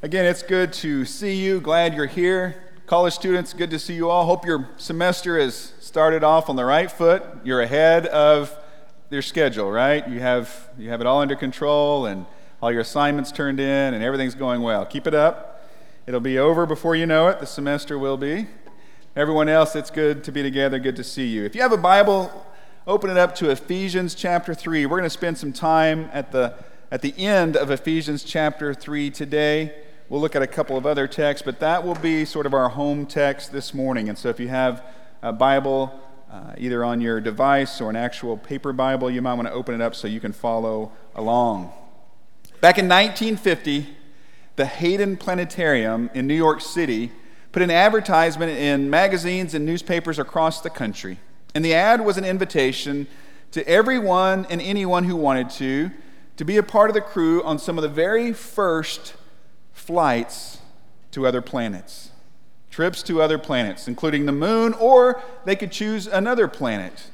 Again, it's good to see you. Glad you're here. College students, good to see you all. Hope your semester has started off on the right foot. You're ahead of your schedule, right? You have, you have it all under control and all your assignments turned in and everything's going well. Keep it up. It'll be over before you know it. The semester will be. Everyone else, it's good to be together. Good to see you. If you have a Bible, open it up to Ephesians chapter 3. We're going to spend some time at the, at the end of Ephesians chapter 3 today. We'll look at a couple of other texts, but that will be sort of our home text this morning. And so if you have a Bible, uh, either on your device or an actual paper Bible, you might want to open it up so you can follow along. Back in 1950, the Hayden Planetarium in New York City put an advertisement in magazines and newspapers across the country. And the ad was an invitation to everyone and anyone who wanted to to be a part of the crew on some of the very first flights to other planets, trips to other planets, including the moon, or they could choose another planet.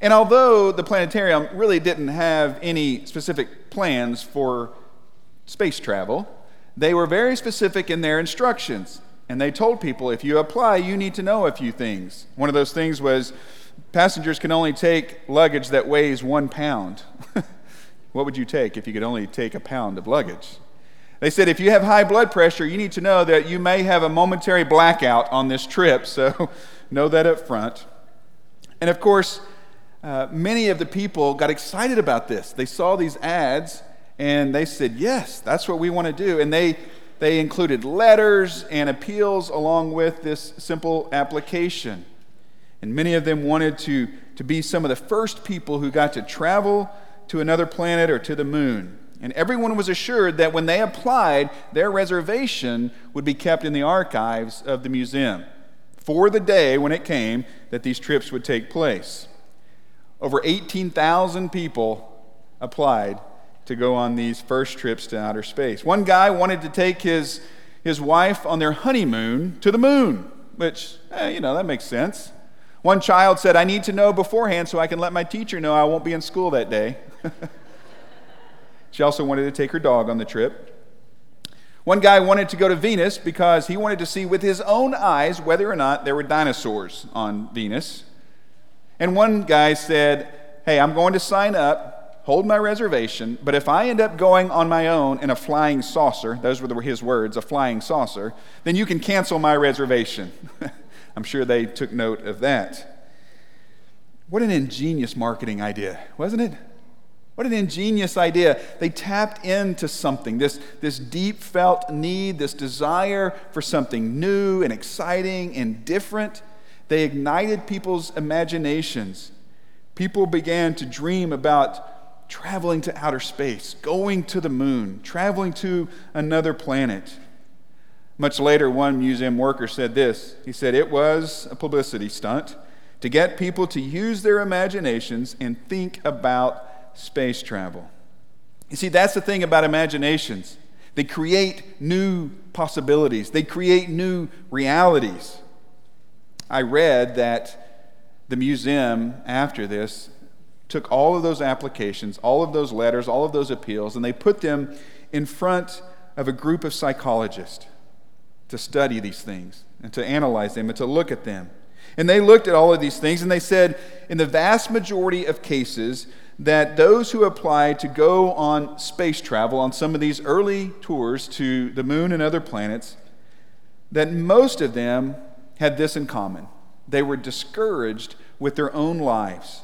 And although the planetarium really didn't have any specific plans for space travel, they were very specific in their instructions. And they told people if you apply, you need to know a few things. One of those things was passengers can only take luggage that weighs one pound. what would you take if you could only take a pound of luggage? They said if you have high blood pressure, you need to know that you may have a momentary blackout on this trip, so know that up front. And of course, uh, many of the people got excited about this. They saw these ads and they said, Yes, that's what we want to do. And they, they included letters and appeals along with this simple application. And many of them wanted to, to be some of the first people who got to travel to another planet or to the moon. And everyone was assured that when they applied, their reservation would be kept in the archives of the museum for the day when it came that these trips would take place. Over 18,000 people applied to go on these first trips to outer space. One guy wanted to take his, his wife on their honeymoon to the moon, which, eh, you know, that makes sense. One child said, I need to know beforehand so I can let my teacher know I won't be in school that day. She also wanted to take her dog on the trip. One guy wanted to go to Venus because he wanted to see with his own eyes whether or not there were dinosaurs on Venus. And one guy said, Hey, I'm going to sign up, hold my reservation, but if I end up going on my own in a flying saucer, those were his words, a flying saucer, then you can cancel my reservation. I'm sure they took note of that. What an ingenious marketing idea, wasn't it? What an ingenious idea. They tapped into something, this, this deep felt need, this desire for something new and exciting and different. They ignited people's imaginations. People began to dream about traveling to outer space, going to the moon, traveling to another planet. Much later, one museum worker said this He said, It was a publicity stunt to get people to use their imaginations and think about space travel. You see, that's the thing about imaginations. They create new possibilities, they create new realities. I read that the museum, after this, took all of those applications, all of those letters, all of those appeals, and they put them in front of a group of psychologists to study these things and to analyze them and to look at them. And they looked at all of these things and they said, in the vast majority of cases, that those who applied to go on space travel on some of these early tours to the moon and other planets, that most of them had this in common. They were discouraged with their own lives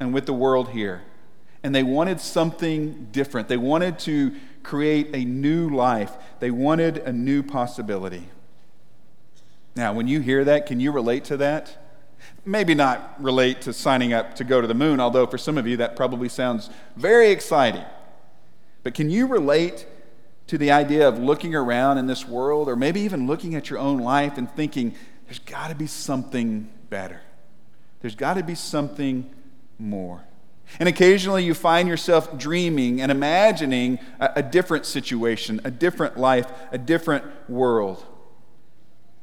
and with the world here. And they wanted something different. They wanted to create a new life, they wanted a new possibility. Now, when you hear that, can you relate to that? maybe not relate to signing up to go to the moon, although for some of you that probably sounds very exciting. But can you relate to the idea of looking around in this world, or maybe even looking at your own life and thinking, there's got to be something better? There's got to be something more. And occasionally you find yourself dreaming and imagining a, a different situation, a different life, a different world.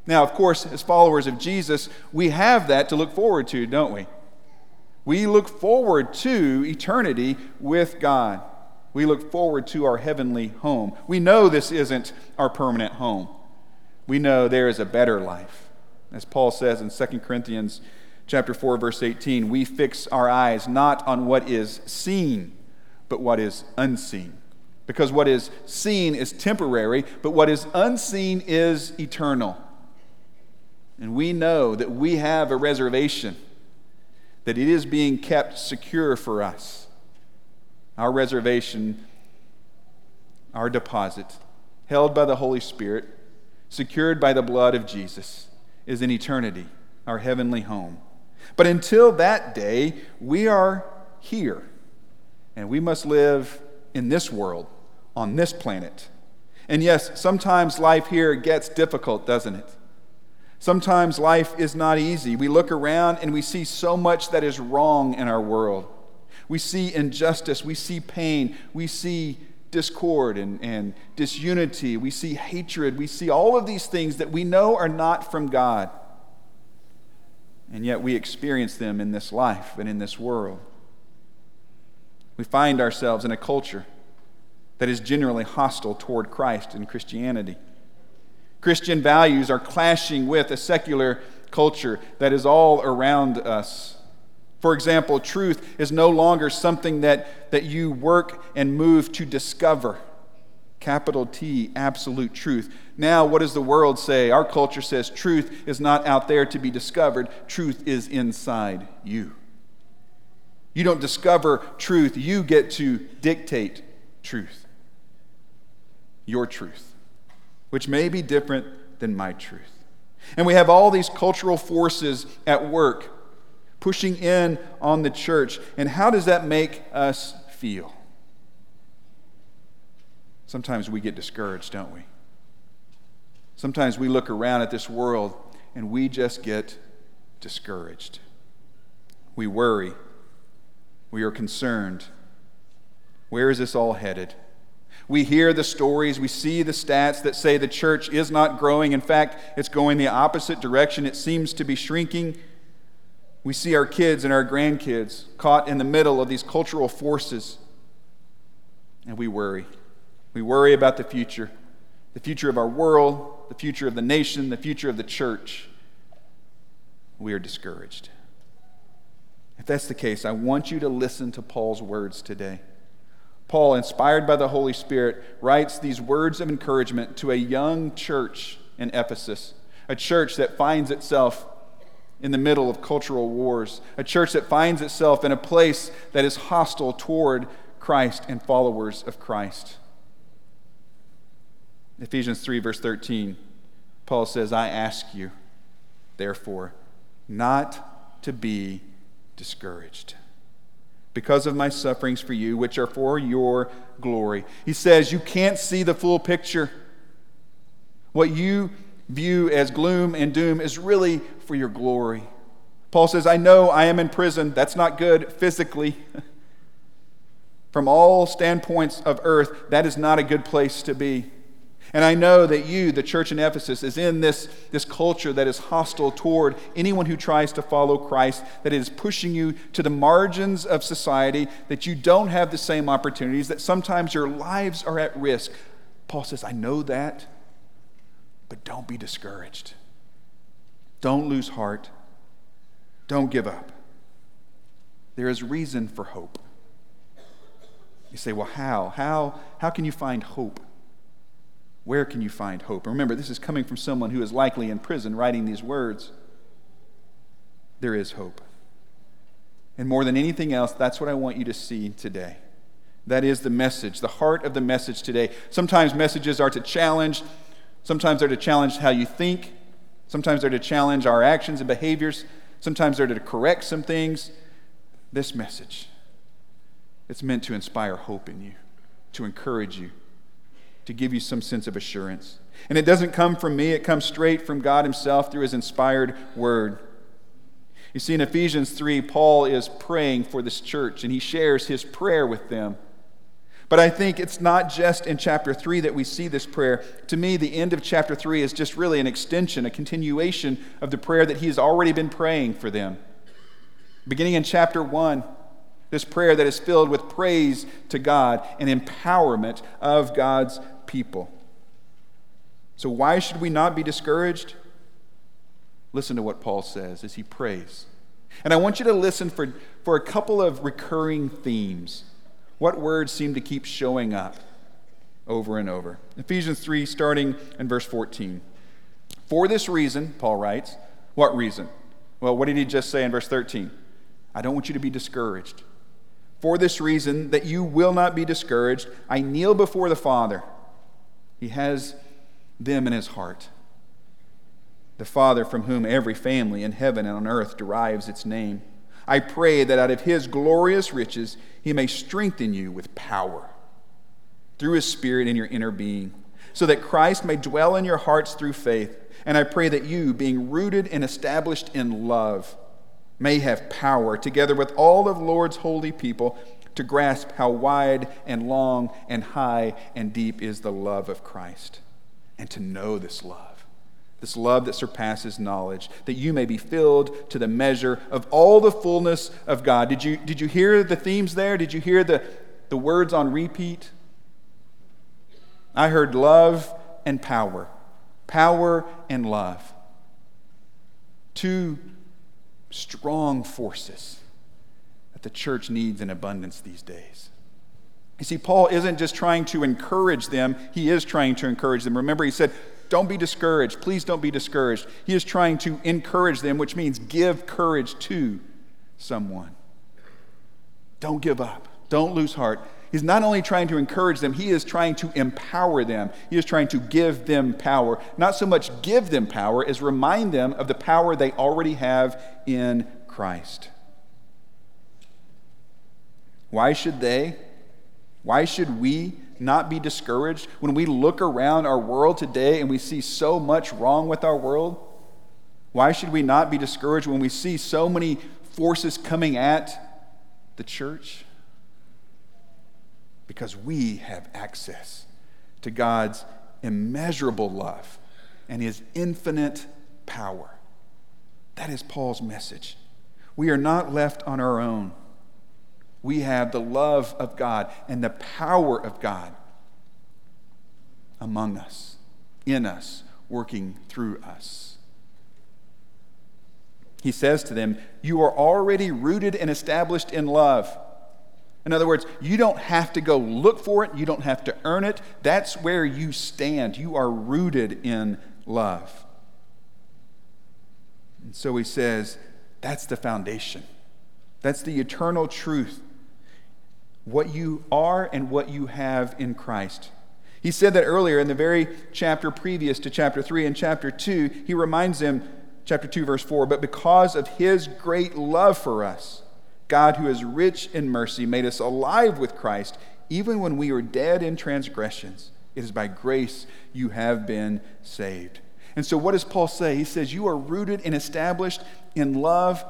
Now, of course, as followers of Jesus, we have that to look forward to, don't we? We look forward to eternity with God. We look forward to our heavenly home. We know this isn't our permanent home. We know there is a better life. As Paul says in 2 Corinthians chapter 4 verse 18, we fix our eyes not on what is seen, but what is unseen. Because what is seen is temporary, but what is unseen is eternal. And we know that we have a reservation, that it is being kept secure for us. Our reservation, our deposit, held by the Holy Spirit, secured by the blood of Jesus, is in eternity, our heavenly home. But until that day, we are here, and we must live in this world, on this planet. And yes, sometimes life here gets difficult, doesn't it? Sometimes life is not easy. We look around and we see so much that is wrong in our world. We see injustice, we see pain, we see discord and, and disunity, we see hatred, we see all of these things that we know are not from God. And yet we experience them in this life and in this world. We find ourselves in a culture that is generally hostile toward Christ and Christianity. Christian values are clashing with a secular culture that is all around us. For example, truth is no longer something that, that you work and move to discover. Capital T, absolute truth. Now, what does the world say? Our culture says truth is not out there to be discovered, truth is inside you. You don't discover truth, you get to dictate truth. Your truth, which may be different than my truth. And we have all these cultural forces at work pushing in on the church. And how does that make us feel? Sometimes we get discouraged, don't we? Sometimes we look around at this world and we just get discouraged. We worry. We are concerned. Where is this all headed? We hear the stories, we see the stats that say the church is not growing. In fact, it's going the opposite direction. It seems to be shrinking. We see our kids and our grandkids caught in the middle of these cultural forces, and we worry. We worry about the future the future of our world, the future of the nation, the future of the church. We are discouraged. If that's the case, I want you to listen to Paul's words today. Paul, inspired by the Holy Spirit, writes these words of encouragement to a young church in Ephesus, a church that finds itself in the middle of cultural wars, a church that finds itself in a place that is hostile toward Christ and followers of Christ. Ephesians 3, verse 13, Paul says, I ask you, therefore, not to be discouraged because of my sufferings for you, which are for your glory. He says, You can't see the full picture. What you view as gloom and doom is really for your glory. Paul says, I know I am in prison. That's not good physically. From all standpoints of earth, that is not a good place to be. And I know that you, the church in Ephesus, is in this, this culture that is hostile toward anyone who tries to follow Christ, that is pushing you to the margins of society, that you don't have the same opportunities, that sometimes your lives are at risk. Paul says, I know that. But don't be discouraged. Don't lose heart. Don't give up. There is reason for hope. You say, well, how? How, how can you find hope? Where can you find hope? remember, this is coming from someone who is likely in prison writing these words. There is hope. And more than anything else, that's what I want you to see today. That is the message, the heart of the message today. Sometimes messages are to challenge, Sometimes they're to challenge how you think. Sometimes they're to challenge our actions and behaviors. Sometimes they're to correct some things. This message, it's meant to inspire hope in you, to encourage you, to give you some sense of assurance. And it doesn't come from me, it comes straight from God Himself through His inspired word. You see, in Ephesians 3, Paul is praying for this church, and he shares his prayer with them. But I think it's not just in chapter 3 that we see this prayer. To me, the end of chapter 3 is just really an extension, a continuation of the prayer that he has already been praying for them. Beginning in chapter 1, This prayer that is filled with praise to God and empowerment of God's people. So, why should we not be discouraged? Listen to what Paul says as he prays. And I want you to listen for, for a couple of recurring themes. What words seem to keep showing up over and over? Ephesians 3, starting in verse 14. For this reason, Paul writes, what reason? Well, what did he just say in verse 13? I don't want you to be discouraged. For this reason, that you will not be discouraged, I kneel before the Father. He has them in his heart. The Father from whom every family in heaven and on earth derives its name. I pray that out of his glorious riches he may strengthen you with power through his Spirit in your inner being, so that Christ may dwell in your hearts through faith. And I pray that you, being rooted and established in love, may have power, together with all of Lord's holy people, to grasp how wide and long and high and deep is the love of Christ, and to know this love, this love that surpasses knowledge, that you may be filled to the measure of all the fullness of God. Did you, did you hear the themes there? Did you hear the, the words on repeat? I heard love and power, power and love. Two strong forces that the church needs in abundance these days. You see, Paul isn't just trying to encourage them, he is trying to encourage them. Remember, he said, Don't be discouraged. Please don't be discouraged. He is trying to encourage them, which means give courage to someone. Don't give up, don't lose heart. He's not only trying to encourage them, he is trying to empower them. He is trying to give them power. Not so much give them power as remind them of the power they already have in Christ. Why should they? Why should we not be discouraged when we look around our world today and we see so much wrong with our world? Why should we not be discouraged when we see so many forces coming at the church? Because we have access to God's immeasurable love and his infinite power. That is Paul's message. We are not left on our own. We have the love of God and the power of God among us, in us, working through us. He says to them, You are already rooted and established in love. In other words, you don't have to go look for it, you don't have to earn it. That's where you stand. You are rooted in love. And so he says, that's the foundation. That's the eternal truth. What you are and what you have in Christ. He said that earlier in the very chapter previous to chapter 3 and chapter 2. He reminds them, chapter 2, verse 4, but because of his great love for us, God, who is rich in mercy, made us alive with Christ, even when we were dead in transgressions. It is by grace you have been saved. And so, what does Paul say? He says, You are rooted and established in love,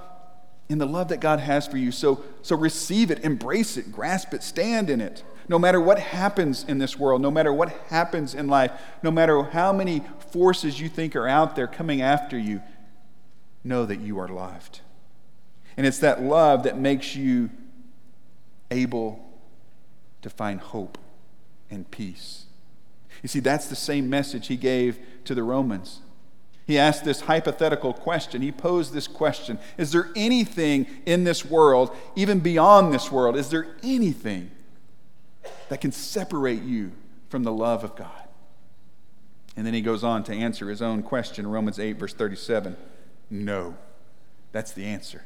in the love that God has for you. So, so receive it, embrace it, grasp it, stand in it. No matter what happens in this world, no matter what happens in life, no matter how many forces you think are out there coming after you, know that you are loved. And it's that love that makes you able to find hope and peace. You see, that's the same message he gave to the Romans. He asked this hypothetical question. He posed this question Is there anything in this world, even beyond this world, is there anything that can separate you from the love of God? And then he goes on to answer his own question, Romans 8, verse 37. No. That's the answer.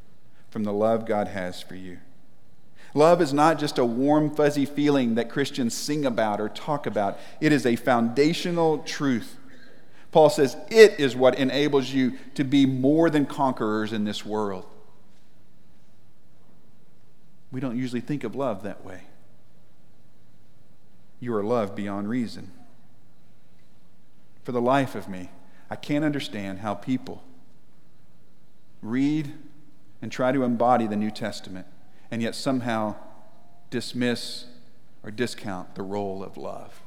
from the love God has for you. Love is not just a warm, fuzzy feeling that Christians sing about or talk about, it is a foundational truth. Paul says it is what enables you to be more than conquerors in this world. We don't usually think of love that way. You are loved beyond reason. For the life of me, I can't understand how people read and try to embody the New Testament and yet somehow dismiss or discount the role of love.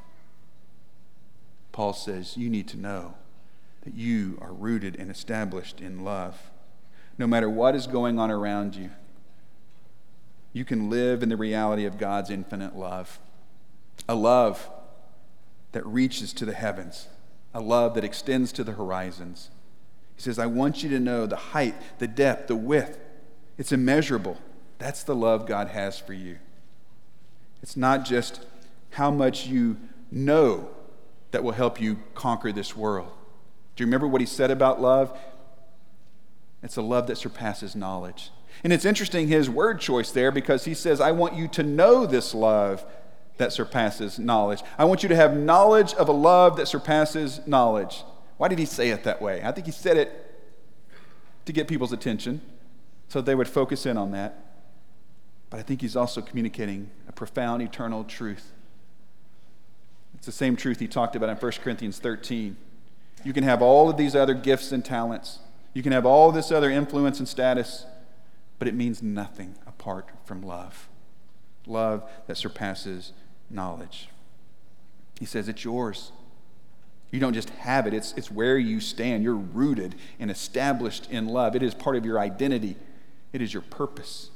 Paul says, You need to know that you are rooted and established in love. No matter what is going on around you, you can live in the reality of God's infinite love. A love that reaches to the heavens, a love that extends to the horizons. He says, I want you to know the height, the depth, the width. It's immeasurable. That's the love God has for you. It's not just how much you know that will help you conquer this world. Do you remember what he said about love? It's a love that surpasses knowledge. And it's interesting his word choice there because he says, I want you to know this love that surpasses knowledge. I want you to have knowledge of a love that surpasses knowledge. Why did he say it that way? I think he said it to get people's attention so they would focus in on that. But I think he's also communicating a profound eternal truth. It's the same truth he talked about in 1 Corinthians 13. You can have all of these other gifts and talents, you can have all this other influence and status, but it means nothing apart from love. Love that surpasses knowledge. He says, It's yours. You don't just have it, it's, it's where you stand. You're rooted and established in love. It is part of your identity, it is your purpose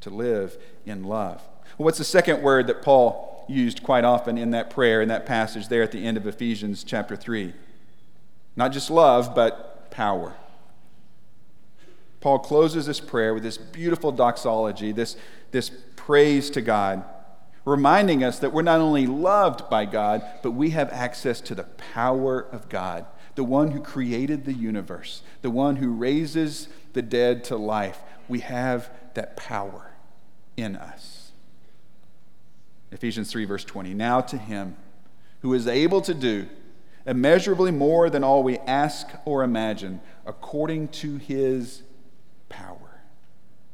to live in love. Well, what's the second word that Paul used quite often in that prayer, in that passage there at the end of Ephesians chapter 3? Not just love, but power. Paul closes this prayer with this beautiful doxology, this, this praise to God reminding us that we're not only loved by God, but we have access to the power of God, the one who created the universe, the one who raises the dead to life. We have that power in us. Ephesians 3, verse 20. Now to him who is able to do immeasurably more than all we ask or imagine, according to his power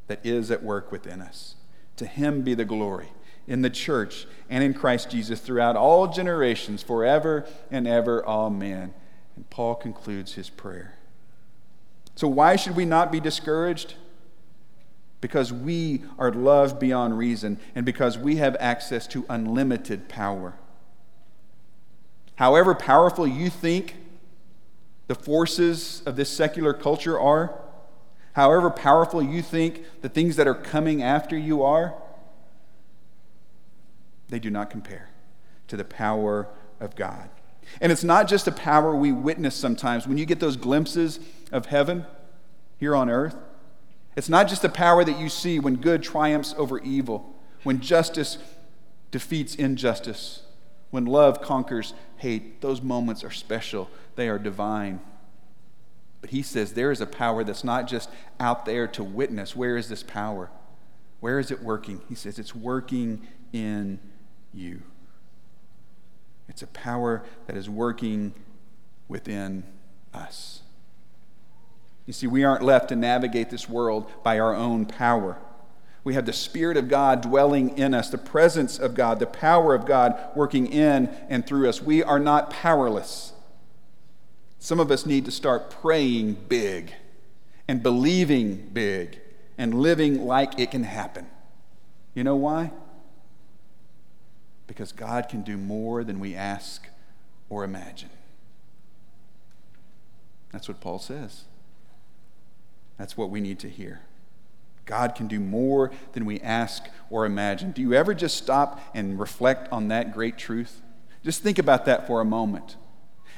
that is at work within us. To him be the glory in the church and in Christ Jesus throughout all generations, forever and ever. Amen. And Paul concludes his prayer. So, why should we not be discouraged? Because we are loved beyond reason and because we have access to unlimited power. However powerful you think the forces of this secular culture are, however powerful you think the things that are coming after you are, they do not compare to the power of God. And it's not just a power we witness sometimes. When you get those glimpses of heaven here on earth, it's not just a power that you see when good triumphs over evil, when justice defeats injustice, when love conquers hate. Those moments are special, they are divine. But he says there is a power that's not just out there to witness. Where is this power? Where is it working? He says it's working in you. It's a power that is working within us. You see, we aren't left to navigate this world by our own power. We have the Spirit of God dwelling in us, the presence of God, the power of God working in and through us. We are not powerless. Some of us need to start praying big and believing big and living like it can happen. You know why? Because God can do more than we ask or imagine. That's what Paul says. That's what we need to hear. God can do more than we ask or imagine. Do you ever just stop and reflect on that great truth? Just think about that for a moment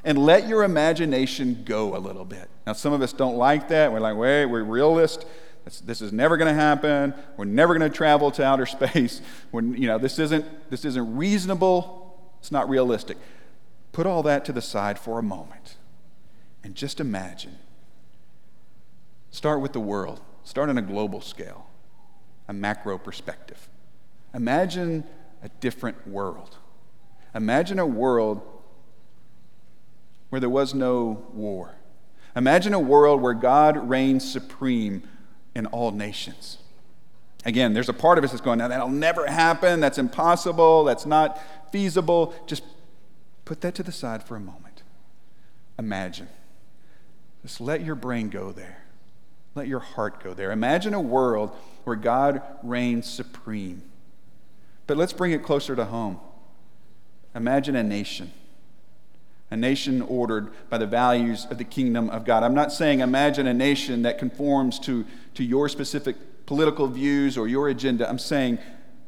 and let your imagination go a little bit. Now, some of us don't like that. We're like, wait, we're realists. This, is never going to happen. We're never going to travel to outer space. We're, you know, this isn't, this isn't reasonable. It's not realistic. Put all that to the side for a moment and just imagine. Start with the world. Start on a global scale, a macro perspective. Imagine a different world. Imagine a world where there was no war. Imagine a world where God reigns supreme in all nations. Again, there's a part of us that's going, now that'll never happen. That's impossible. That's not feasible. Just put that to the side for a moment. Imagine. Just let your brain go there. Let your heart go there. Imagine a world where God reigns supreme. But let's bring it closer to home. Imagine a nation a nation ordered by the values of the kingdom of God. I'm not saying imagine a nation that conforms to, to your specific political views or your agenda. I'm saying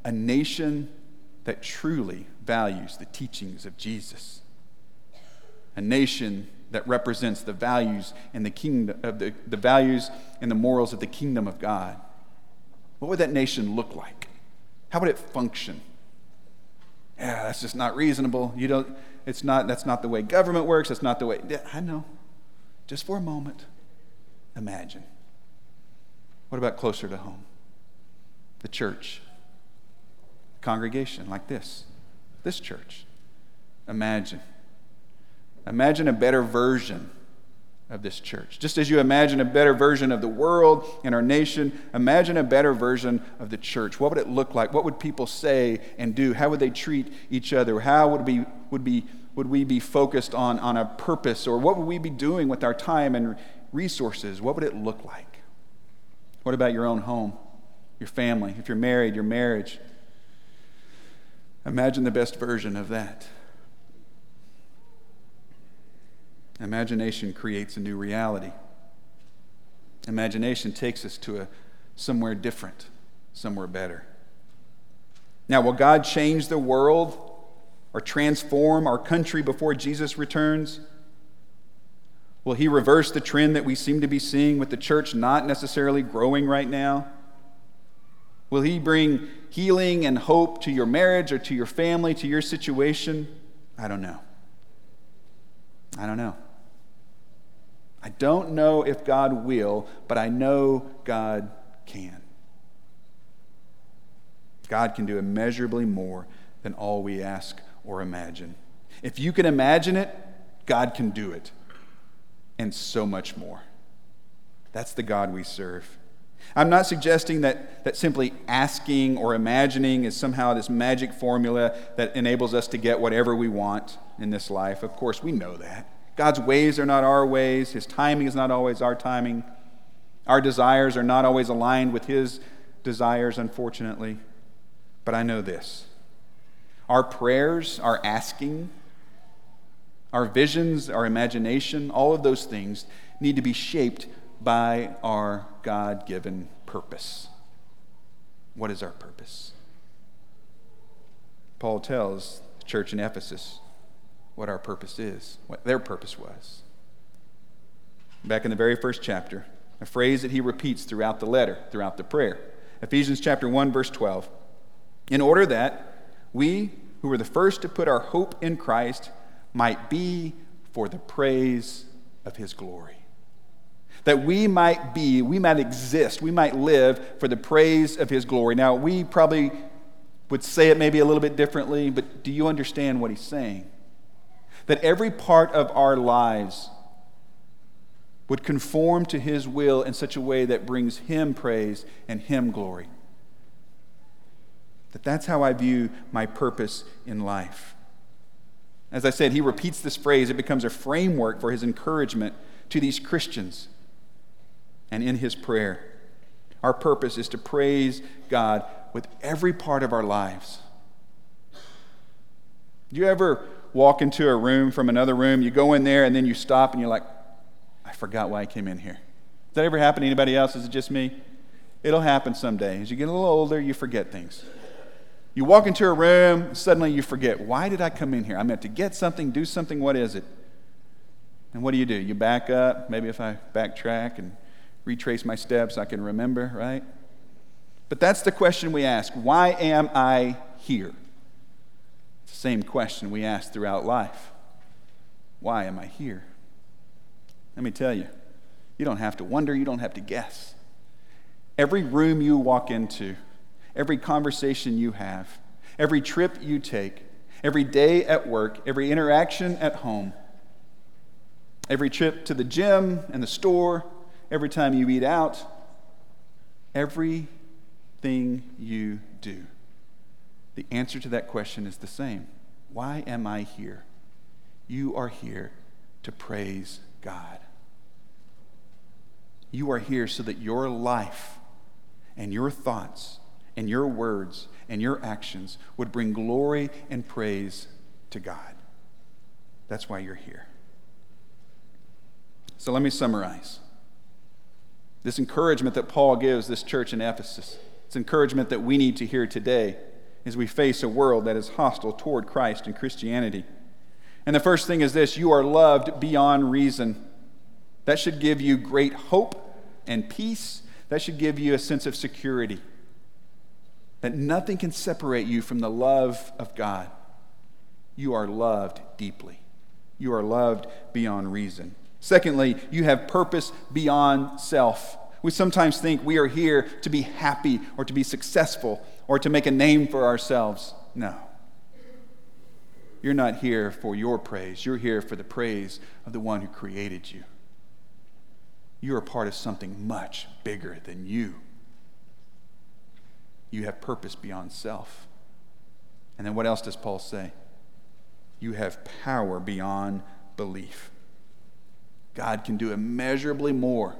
a nation that truly values the teachings of Jesus. A nation that represents the values and the kingdom of the, the values and the morals of the kingdom of God. What would that nation look like? How would it function? Yeah, that's just not reasonable. You don't it's not, that's not the way government works. That's not the way. I know. Just for a moment, imagine. What about closer to home? The church, congregation like this, this church. Imagine. Imagine a better version of this church. Just as you imagine a better version of the world and our nation, imagine a better version of the church. What would it look like? What would people say and do? How would they treat each other? How would, we, would, be, would we be focused on, on a purpose? Or what would we be doing with our time and resources? What would it look like? What about your own home, your family? If you're married, your marriage. Imagine the best version of that. Imagination creates a new reality. Imagination takes us to a somewhere different, somewhere better. Now, will God change the world or transform our country before Jesus returns? Will he reverse the trend that we seem to be seeing with the church not necessarily growing right now? Will he bring healing and hope to your marriage or to your family, to your situation? I don't know. I don't know. I don't know if God will, but I know God can. God can do immeasurably more than all we ask or imagine. If you can imagine it, God can do it, and so much more. That's the God we serve. I'm not suggesting that, that simply asking or imagining is somehow this magic formula that enables us to get whatever we want in this life. Of course, we know that. God's ways are not our ways, His timing is not always our timing. Our desires are not always aligned with His desires, unfortunately. But I know this our prayers, our asking, our visions, our imagination, all of those things need to be shaped by our God given purpose. What is our purpose? Paul tells the church in Ephesus what our purpose is, what their purpose was. Back in the very first chapter, a phrase that he repeats throughout the letter, throughout the prayer. Ephesians chapter 1 verse 12. In order that we who were the first to put our hope in Christ might be for the praise of his glory. That we might be, we might exist, we might live for the praise of his glory. Now, we probably would say it maybe a little bit differently, but do you understand what he's saying? That every part of our lives would conform to His will in such a way that brings Him praise and Him glory. That that's how I view my purpose in life. As I said, he repeats this phrase, it becomes a framework for his encouragement to these Christians and in his prayer. Our purpose is to praise God with every part of our lives. Do you ever walk into a room from another room, you go in there and then you stop and you're like, I forgot why I came in here. Does that ever happen to anybody else? Is it just me? It'll happen someday. As you get a little older, you forget things. You walk into a room, suddenly you forget, why did I come in here? I meant to get something, do something, what is it? And what do you do? You back up. Maybe if I backtrack and retrace my steps, I can remember, right? But that's the question we ask why am I here? Same question we ask throughout life Why am I here? Let me tell you, you don't have to wonder, you don't have to guess. Every room you walk into, every conversation you have, every trip you take, every day at work, every interaction at home, every trip to the gym and the store, every time you eat out, every everything you do? The answer to that question is the same. Why am I here? You are here to praise God. You are here so that your life and your thoughts and your words and your actions would bring glory and praise to God. That's why you're here. So let me summarize. This encouragement that Paul gives this church in Ephesus, it's encouragement that we need to hear today as we face a world that is hostile toward Christ and Christianity. And the first thing is this you are loved beyond reason. That should give you great hope and peace. That should give you a sense of security. That nothing can separate you from the love of God. You are loved deeply. You are loved beyond reason. Secondly, you have purpose beyond self. We sometimes think we are here to be happy or to be successful or to make a name for ourselves. No. You're not here for your praise. You're here for the praise of the one who created you. You are part of something much bigger than you. You have purpose beyond self. And then what else does Paul say? You have power beyond belief. God can do immeasurably more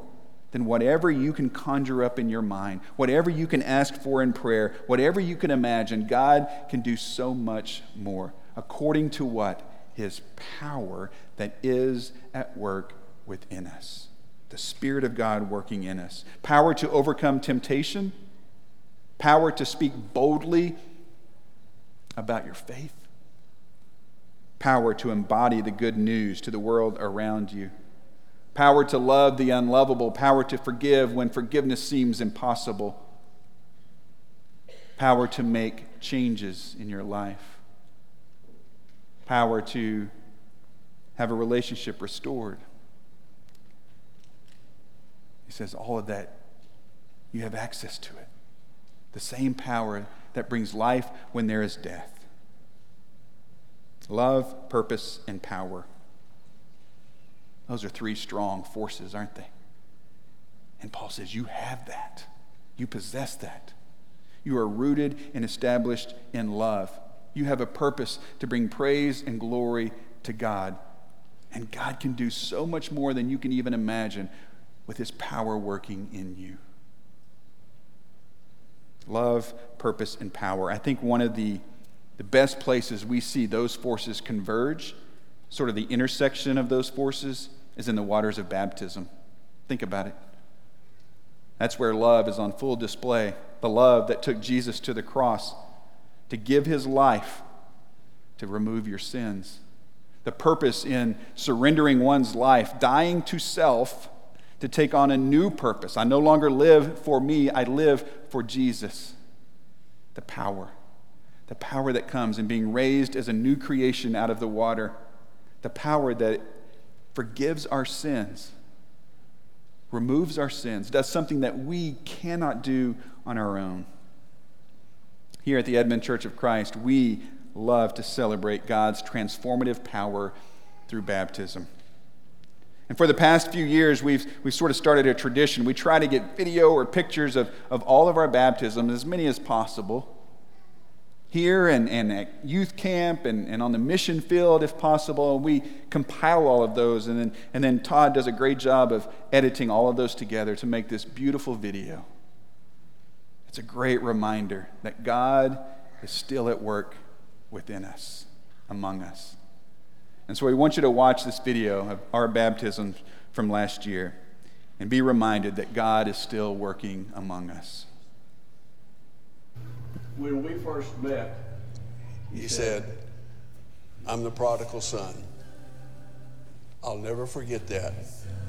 than whatever you can conjure up in your mind, whatever you can ask for in prayer, whatever you can imagine. God can do so much more according to what? His power that is at work within us. The Spirit of God working in us. Power to overcome temptation, power to speak boldly about your faith, power to embody the good news to the world around you power to love the unlovable, power to forgive when forgiveness seems impossible, power to make changes in your life, power to have a relationship restored. He says, all of that, you have access to it. The same power that brings life when there is death. Love, purpose, and power. Those are three strong forces, aren't they? And Paul says, You have that. You possess that. You are rooted and established in love. You have a purpose to bring praise and glory to God. And God can do so much more than you can even imagine with His power working in you. Love, purpose, and power. I think one of the, the best places we see those forces converge sort of the intersection of those forces is in the waters of baptism. Think about it. That's where love is on full display. The love that took Jesus to the cross to give his life to remove your sins. The purpose in surrendering one's life, dying to self to take on a new purpose. I no longer live for me, I live for Jesus. The power. The power that comes in being raised as a new creation out of the water the power that forgives our sins, removes our sins, does something that we cannot do on our own. Here at the Edmond Church of Christ, we love to celebrate God's transformative power through baptism. And for the past few years, we've, we've sort of started a tradition. We try to get video or pictures of, of all of our baptisms, as many as possible here and, and at youth camp and, and on the mission field if possible. We compile all of those, and then, and then Todd does a great job of editing all of those together to make this beautiful video. It's a great reminder that God is still at work within us, among us. And so we want you to watch this video of our baptism from last year and be reminded that God is still working among us when we first met, he said, I'm the prodigal son. I'll never forget that.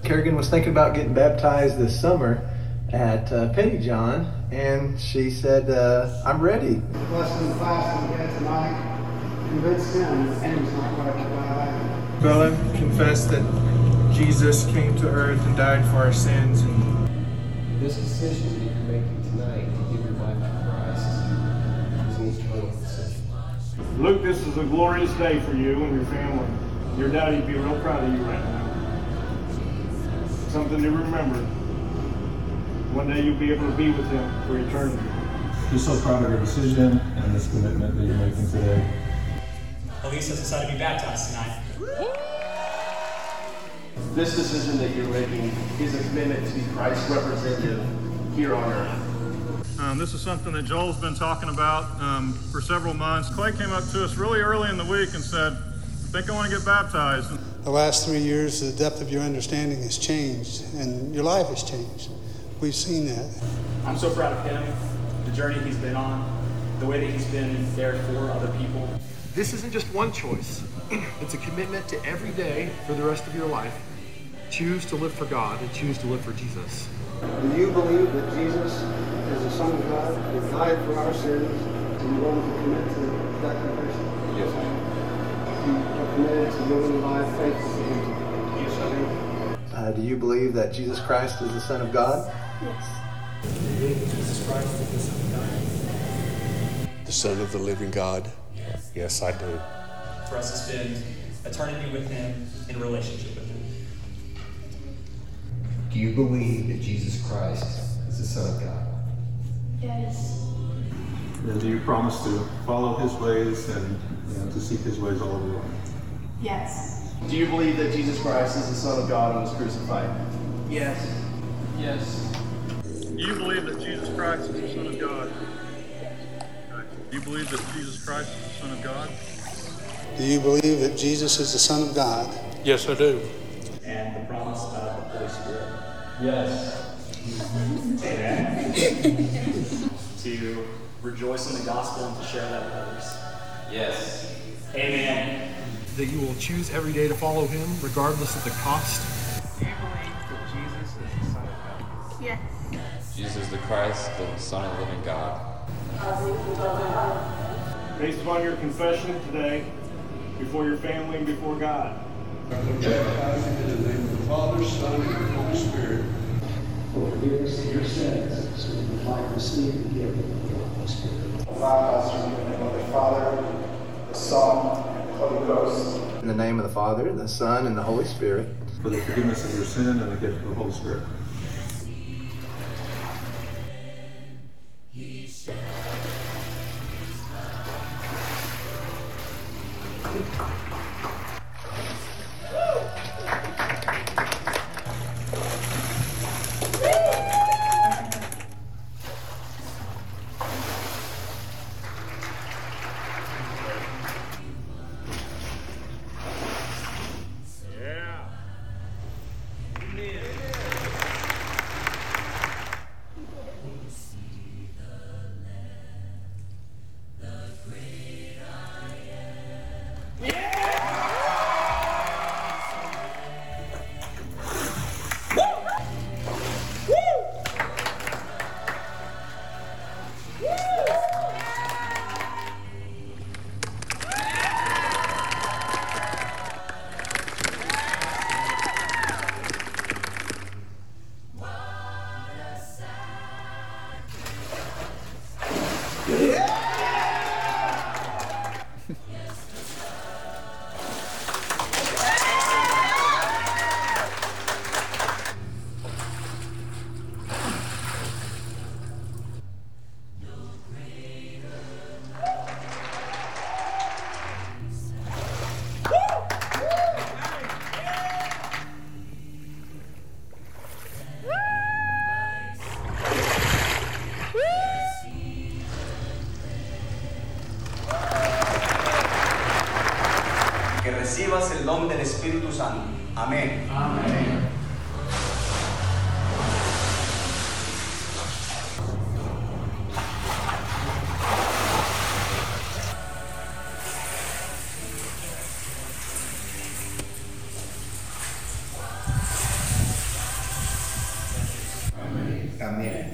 Kerrigan was thinking about getting baptized this summer at uh, John, and she said, uh, I'm ready. The blessing of the class we had tonight convinced him that Sam's not going to die. Bella confessed that Jesus came to earth and died for our sins. And this decision Luke, this is a glorious day for you and your family. Your daddy would be real proud of you right now. Something to remember. One day you'll be able to be with him for eternity. just so proud of your decision and this commitment that you're making today. Elise has decided to be baptized tonight. This decision that you're making is a commitment to be Christ's representative here on earth. Um, this is something that Joel's been talking about um, for several months. Clay came up to us really early in the week and said, I think I want to get baptized. The last three years, the depth of your understanding has changed and your life has changed. We've seen that. I'm so proud of him, the journey he's been on, the way that he's been there for other people. This isn't just one choice, it's a commitment to every day for the rest of your life. Choose to live for God and choose to live for Jesus. Do you believe that Jesus is the Son of God, who died for our sins, and you're willing to commit to that confession? Yes, I am. You are committed to living a life faithful to Him? Yes, I do. Uh, do you believe that Jesus Christ is the Son of God? Yes. Do you believe that Jesus Christ is the Son of God. The Son of the living God. Yes, I do. For us to spend eternity with him in relationship with him. Do you believe that Jesus Christ is the Son of God? Yes. And do you promise to follow his ways and you know, to seek his ways all over the world? Yes. Do you believe that Jesus Christ is the Son of God and was crucified? Yes. Yes. Do you believe that Jesus Christ is the Son of God? Do you believe that Jesus Christ is the Son of God? Do you believe that Jesus is the Son of God? Yes, I do. And the promise of the Holy Spirit. Yes. Amen. to rejoice in the gospel and to share that with others. Yes. Amen. That you will choose every day to follow Him, regardless of the cost. Do you believe that Jesus is the Son of God? Yes. Jesus the Christ, the Son of the living God. Based upon your confession today, before your family and before God. Baptized in the name of the Father, Son, and Holy Spirit. For forgiveness of your sins, so that you might receive the gift of the Holy Spirit. Baptized in the name of the Father, the Son, and the Holy Ghost. In the name of the Father, the Son, and the Holy Spirit. For the forgiveness of your sin and the gift of the Holy Spirit. Amén.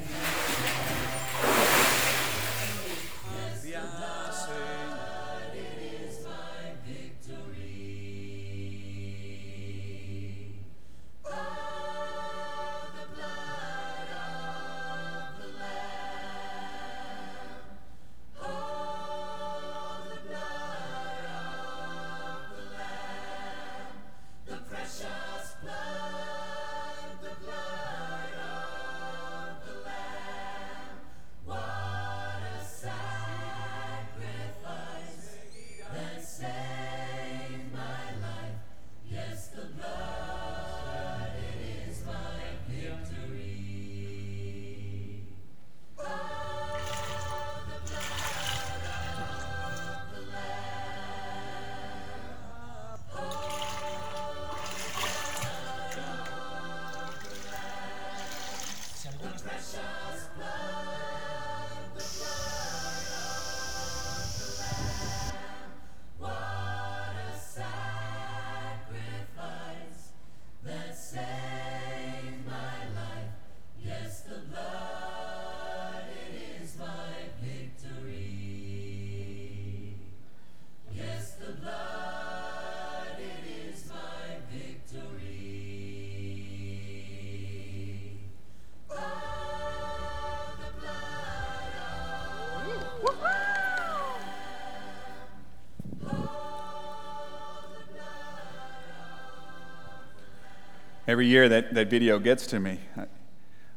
Every year that, that video gets to me.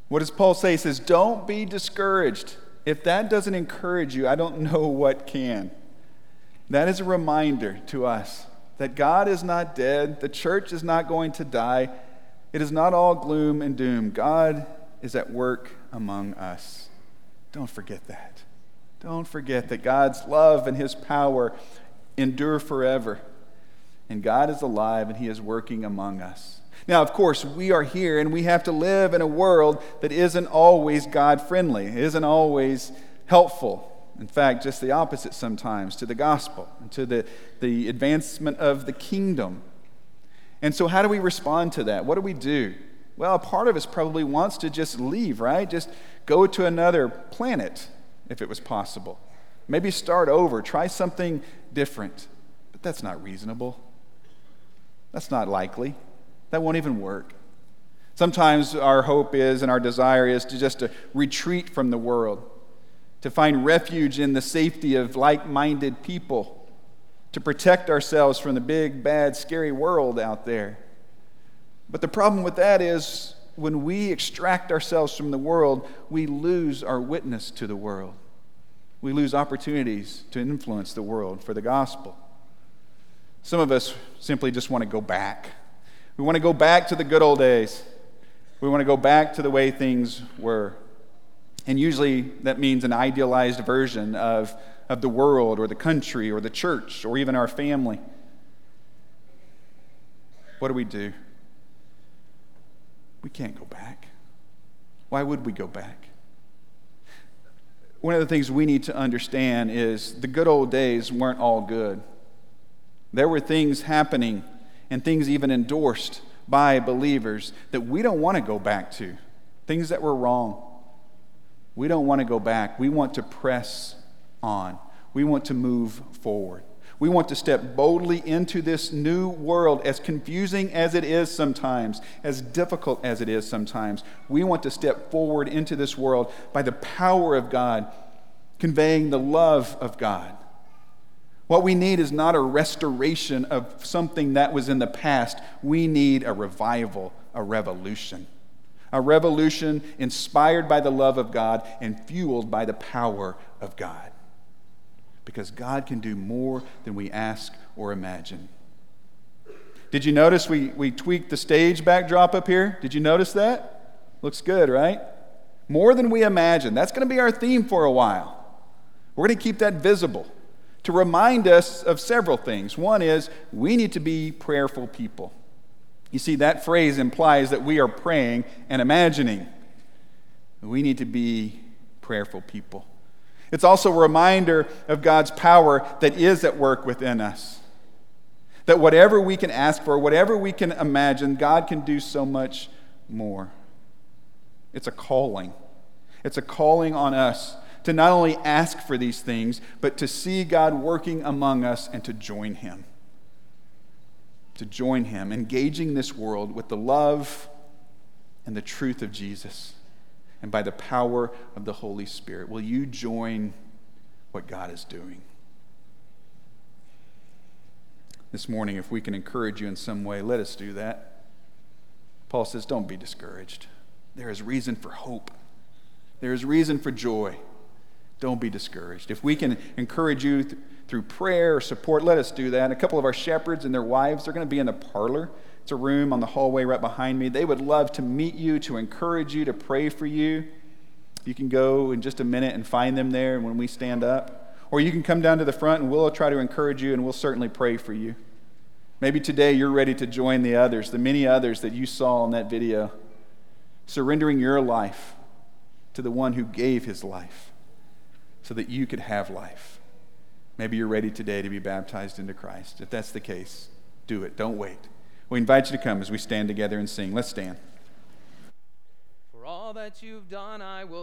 What does Paul say? He says, Don't be discouraged. If that doesn't encourage you, I don't know what can. That is a reminder to us that God is not dead, the church is not going to die, it is not all gloom and doom. God is at work among us. Don't forget that. Don't forget that God's love and his power endure forever. And God is alive and he is working among us. Now, of course, we are here and we have to live in a world that isn't always God friendly, isn't always helpful. In fact, just the opposite sometimes to the gospel and to the, the advancement of the kingdom. And so, how do we respond to that? What do we do? Well, a part of us probably wants to just leave, right? Just go to another planet if it was possible. Maybe start over, try something different. But that's not reasonable. That's not likely. That won't even work. Sometimes our hope is and our desire is to just to retreat from the world, to find refuge in the safety of like minded people, to protect ourselves from the big, bad, scary world out there. But the problem with that is when we extract ourselves from the world, we lose our witness to the world. We lose opportunities to influence the world for the gospel. Some of us simply just want to go back we want to go back to the good old days. We want to go back to the way things were. And usually that means an idealized version of, of the world or the country or the church or even our family. What do we do? We can't go back. Why would we go back? One of the things we need to understand is the good old days weren't all good. There were things happening and things even endorsed by believers that we don't want to go back to, things that were wrong. We don't want to go back. We want to press on. We want to move forward. We want to step boldly into this new world, as confusing as it is sometimes, as difficult as it is sometimes. We want to step forward into this world by the power of God, conveying the love of God. What we need is not a restoration of something that was in the past. We need a revival, a revolution. A revolution inspired by the love of God and fueled by the power of God. Because God can do more than we ask or imagine. Did you notice we, we tweaked the stage backdrop up here? Did you notice that? Looks good, right? More than we imagine. That's going to be our theme for a while. We're going to keep that visible to remind us of several things. One is we need to be prayerful people. You see, that phrase implies that we are praying and imagining. We need to be prayerful people. It's also a reminder of God's power that is at work within us. That whatever we can ask for, whatever we can imagine, God can do so much more. It's a calling. It's a calling on us to not only ask for these things, but to see God working among us and to join Him. To join Him, engaging this world with the love and the truth of Jesus and by the power of the Holy Spirit. Will you join what God is doing? This morning, if we can encourage you in some way, let us do that. Paul says, Don't be discouraged. There is reason for hope, there is reason for joy. Don't be discouraged. If we can encourage you th- through prayer or support, let us do that. A couple of our shepherds and their wives, they're going to be in the parlor. It's a room on the hallway right behind me. They would love to meet you, to encourage you, to pray for you. You can go in just a minute and find them there when we stand up. Or you can come down to the front and we'll try to encourage you and we'll certainly pray for you. Maybe today you're ready to join the others, the many others that you saw in that video, surrendering your life to the one who gave his life so that you could have life. Maybe you're ready today to be baptized into Christ. If that's the case, do it. Don't wait. We invite you to come as we stand together and sing. Let's stand. For all that you've done, I will